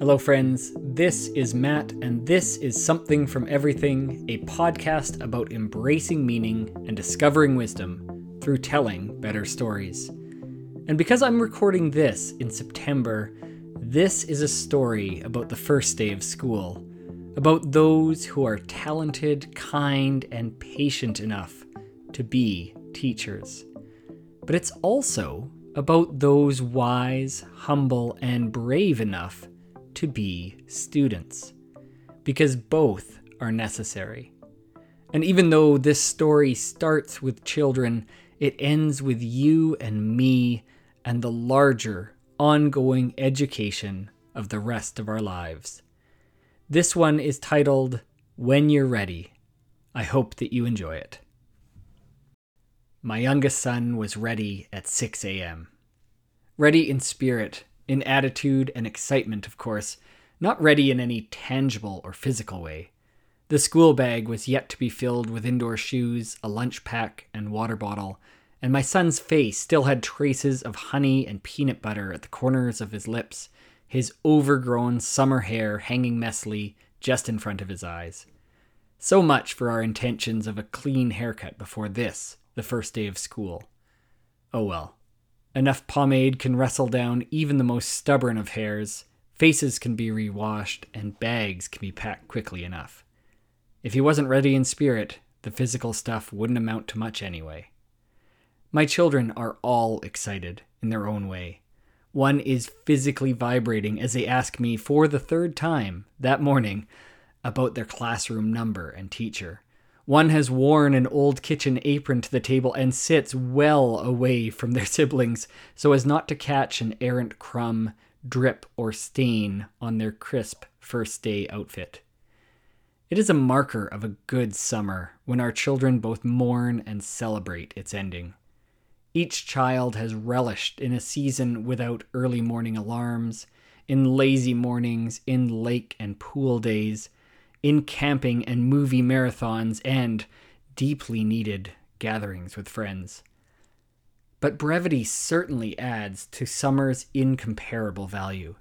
Hello, friends. This is Matt, and this is Something from Everything, a podcast about embracing meaning and discovering wisdom through telling better stories. And because I'm recording this in September, this is a story about the first day of school, about those who are talented, kind, and patient enough to be teachers. But it's also about those wise, humble, and brave enough to be students, because both are necessary. And even though this story starts with children, it ends with you and me and the larger, ongoing education of the rest of our lives. This one is titled When You're Ready. I hope that you enjoy it. My youngest son was ready at 6 a.m. Ready in spirit in attitude and excitement, of course, not ready in any tangible or physical way. The school bag was yet to be filled with indoor shoes, a lunch pack, and water bottle, and my son's face still had traces of honey and peanut butter at the corners of his lips, his overgrown summer hair hanging messily just in front of his eyes. So much for our intentions of a clean haircut before this, the first day of school. Oh well. Enough pomade can wrestle down even the most stubborn of hairs, faces can be rewashed, and bags can be packed quickly enough. If he wasn't ready in spirit, the physical stuff wouldn't amount to much anyway. My children are all excited in their own way. One is physically vibrating as they ask me for the third time that morning about their classroom number and teacher. One has worn an old kitchen apron to the table and sits well away from their siblings so as not to catch an errant crumb, drip, or stain on their crisp first day outfit. It is a marker of a good summer when our children both mourn and celebrate its ending. Each child has relished in a season without early morning alarms, in lazy mornings, in lake and pool days, in camping and movie marathons, and deeply needed gatherings with friends. But brevity certainly adds to summer's incomparable value.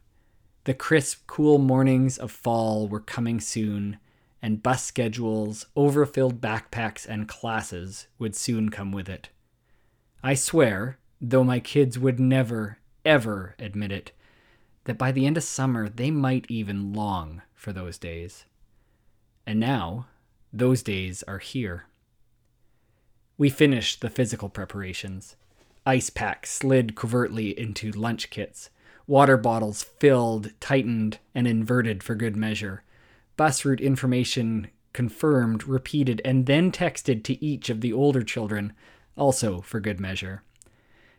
The crisp, cool mornings of fall were coming soon, and bus schedules, overfilled backpacks, and classes would soon come with it. I swear, though my kids would never, ever admit it, that by the end of summer they might even long for those days. And now, those days are here. We finished the physical preparations. Ice packs slid covertly into lunch kits, water bottles filled, tightened, and inverted for good measure, bus route information confirmed, repeated, and then texted to each of the older children, also for good measure.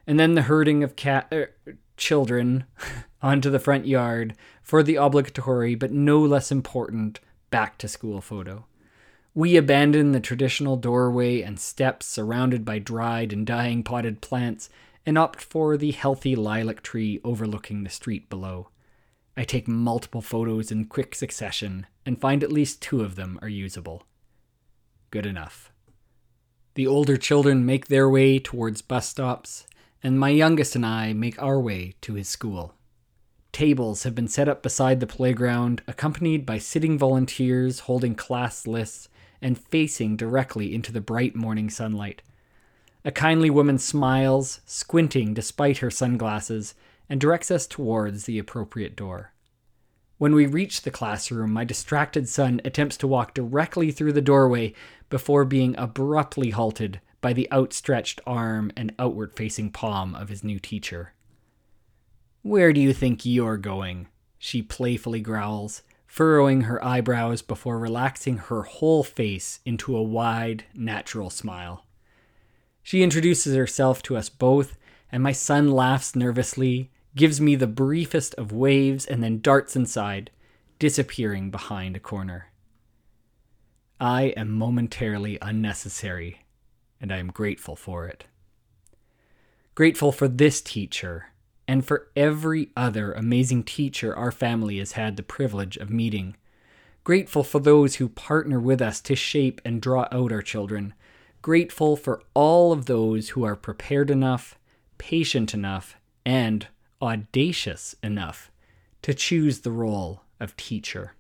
And then the herding of cat er, children onto the front yard for the obligatory but no less important back to school photo. We abandon the traditional doorway and steps surrounded by dried and dying potted plants and opt for the healthy lilac tree overlooking the street below. I take multiple photos in quick succession and find at least two of them are usable. Good enough. The older children make their way towards bus stops, and my youngest and I make our way to his school. Tables have been set up beside the playground, accompanied by sitting volunteers holding class lists and facing directly into the bright morning sunlight. A kindly woman smiles, squinting despite her sunglasses, and directs us towards the appropriate door. When we reach the classroom, my distracted son attempts to walk directly through the doorway before being abruptly halted by the outstretched arm and outward facing palm of his new teacher. Where do you think you're going? She playfully growls, furrowing her eyebrows before relaxing her whole face into a wide, natural smile. She introduces herself to us both, and my son laughs nervously, gives me the briefest of waves, and then darts inside, disappearing behind a corner. I am momentarily unnecessary, and I am grateful for it. Grateful for this teacher and for every other amazing teacher our family has had the privilege of meeting. Grateful for those who partner with us to shape and draw out our children. Grateful for all of those who are prepared enough, patient enough, and audacious enough to choose the role of teacher.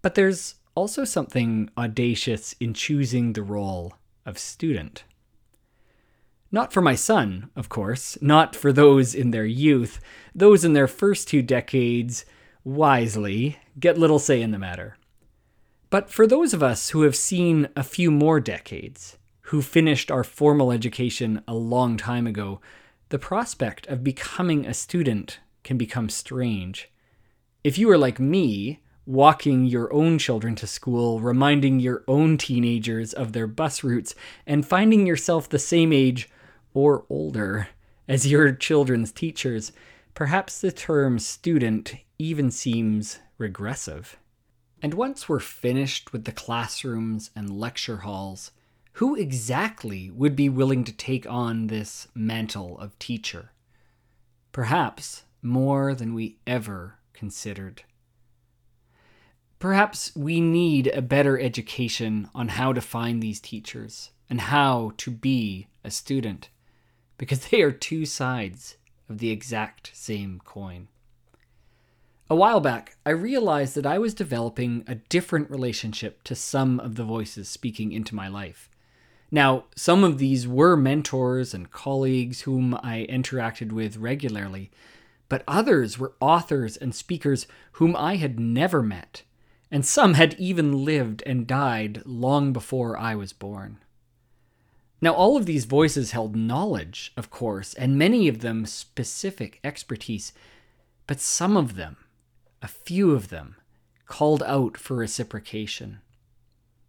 But there's also something audacious in choosing the role of student. Not for my son, of course, not for those in their youth. Those in their first two decades, wisely, get little say in the matter. But for those of us who have seen a few more decades, who finished our formal education a long time ago, the prospect of becoming a student can become strange. If you are like me, walking your own children to school, reminding your own teenagers of their bus routes, and finding yourself the same age or older as your children's teachers, perhaps the term student even seems regressive. And once we're finished with the classrooms and lecture halls, who exactly would be willing to take on this mantle of teacher? Perhaps more than we ever considered. Perhaps we need a better education on how to find these teachers and how to be a student because they are two sides of the exact same coin. A while back, I realized that I was developing a different relationship to some of the voices speaking into my life. Now, some of these were mentors and colleagues whom I interacted with regularly, but others were authors and speakers whom I had never met, and some had even lived and died long before I was born. Now, all of these voices held knowledge, of course, and many of them specific expertise, but some of them, a few of them, called out for reciprocation.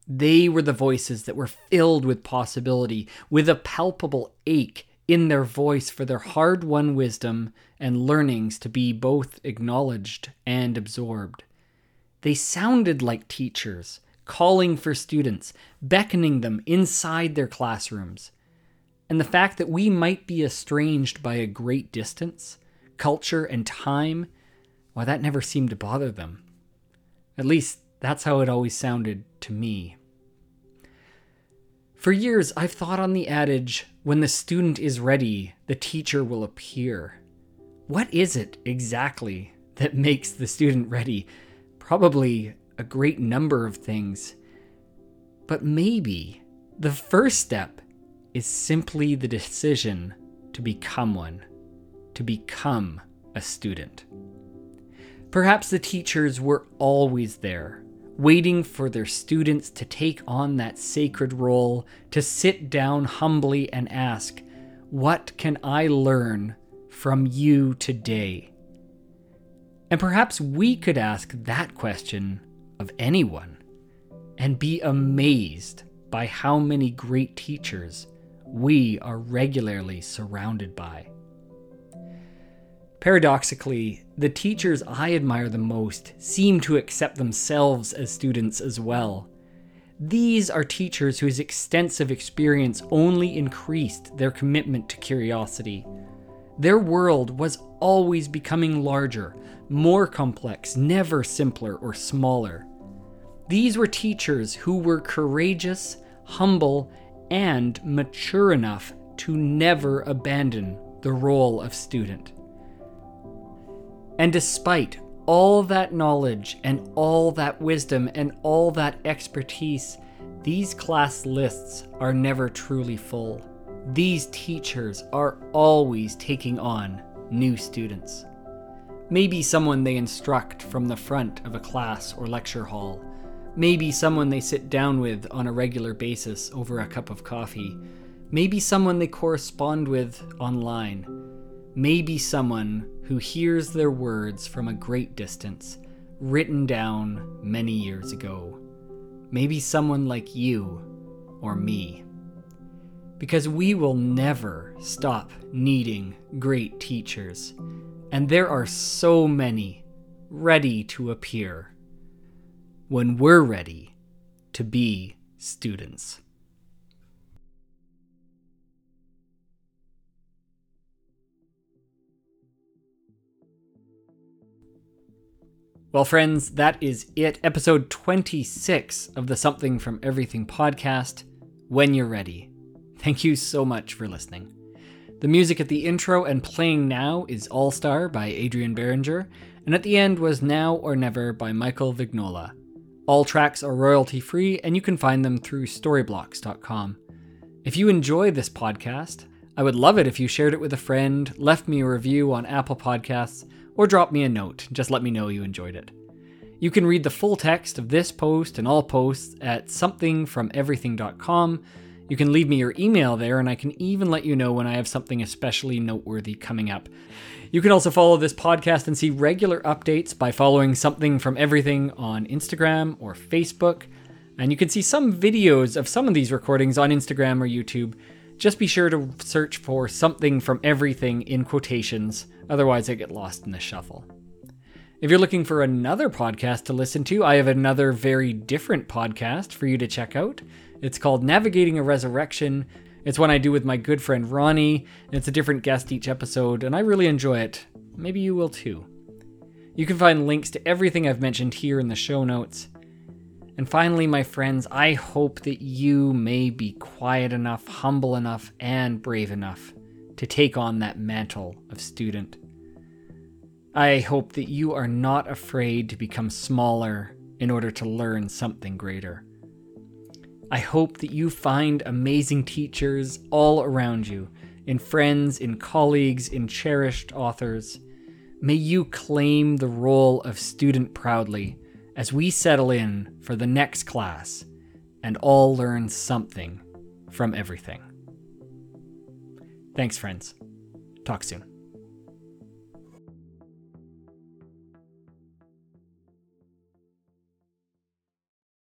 They were the voices that were filled with possibility, with a palpable ache in their voice for their hard won wisdom and learnings to be both acknowledged and absorbed. They sounded like teachers calling for students, beckoning them inside their classrooms. And the fact that we might be estranged by a great distance, culture, and time, why, that never seemed to bother them. At least, that's how it always sounded to me. For years, I've thought on the adage when the student is ready, the teacher will appear. What is it exactly that makes the student ready? Probably a great number of things. But maybe the first step is simply the decision to become one, to become a student. Perhaps the teachers were always there, waiting for their students to take on that sacred role, to sit down humbly and ask, What can I learn from you today? And perhaps we could ask that question of anyone and be amazed by how many great teachers we are regularly surrounded by. Paradoxically, the teachers I admire the most seem to accept themselves as students as well. These are teachers whose extensive experience only increased their commitment to curiosity. Their world was always becoming larger, more complex, never simpler or smaller. These were teachers who were courageous, humble, and mature enough to never abandon the role of student. And despite all that knowledge and all that wisdom and all that expertise, these class lists are never truly full. These teachers are always taking on new students. Maybe someone they instruct from the front of a class or lecture hall. Maybe someone they sit down with on a regular basis over a cup of coffee. Maybe someone they correspond with online. Maybe someone who hears their words from a great distance, written down many years ago. Maybe someone like you or me because we will never stop needing great teachers, and there are so many ready to appear when we're ready to be students. Well, friends, that is it. Episode 26 of the Something from Everything podcast. When you're ready. Thank you so much for listening. The music at the intro and playing now is All Star by Adrian Berenguer, and at the end was Now or Never by Michael Vignola. All tracks are royalty free, and you can find them through storyblocks.com. If you enjoy this podcast, I would love it if you shared it with a friend, left me a review on Apple Podcasts, or dropped me a note. Just let me know you enjoyed it. You can read the full text of this post and all posts at somethingfromeverything.com. You can leave me your email there, and I can even let you know when I have something especially noteworthy coming up. You can also follow this podcast and see regular updates by following Something from Everything on Instagram or Facebook. And you can see some videos of some of these recordings on Instagram or YouTube just be sure to search for something from everything in quotations, otherwise, I get lost in the shuffle. If you're looking for another podcast to listen to, I have another very different podcast for you to check out. It's called Navigating a Resurrection. It's one I do with my good friend Ronnie, and it's a different guest each episode, and I really enjoy it. Maybe you will too. You can find links to everything I've mentioned here in the show notes. And finally, my friends, I hope that you may be quiet enough, humble enough, and brave enough to take on that mantle of student. I hope that you are not afraid to become smaller in order to learn something greater. I hope that you find amazing teachers all around you, in friends, in colleagues, in cherished authors. May you claim the role of student proudly as we settle in for the next class and all learn something from everything. Thanks, friends. Talk soon.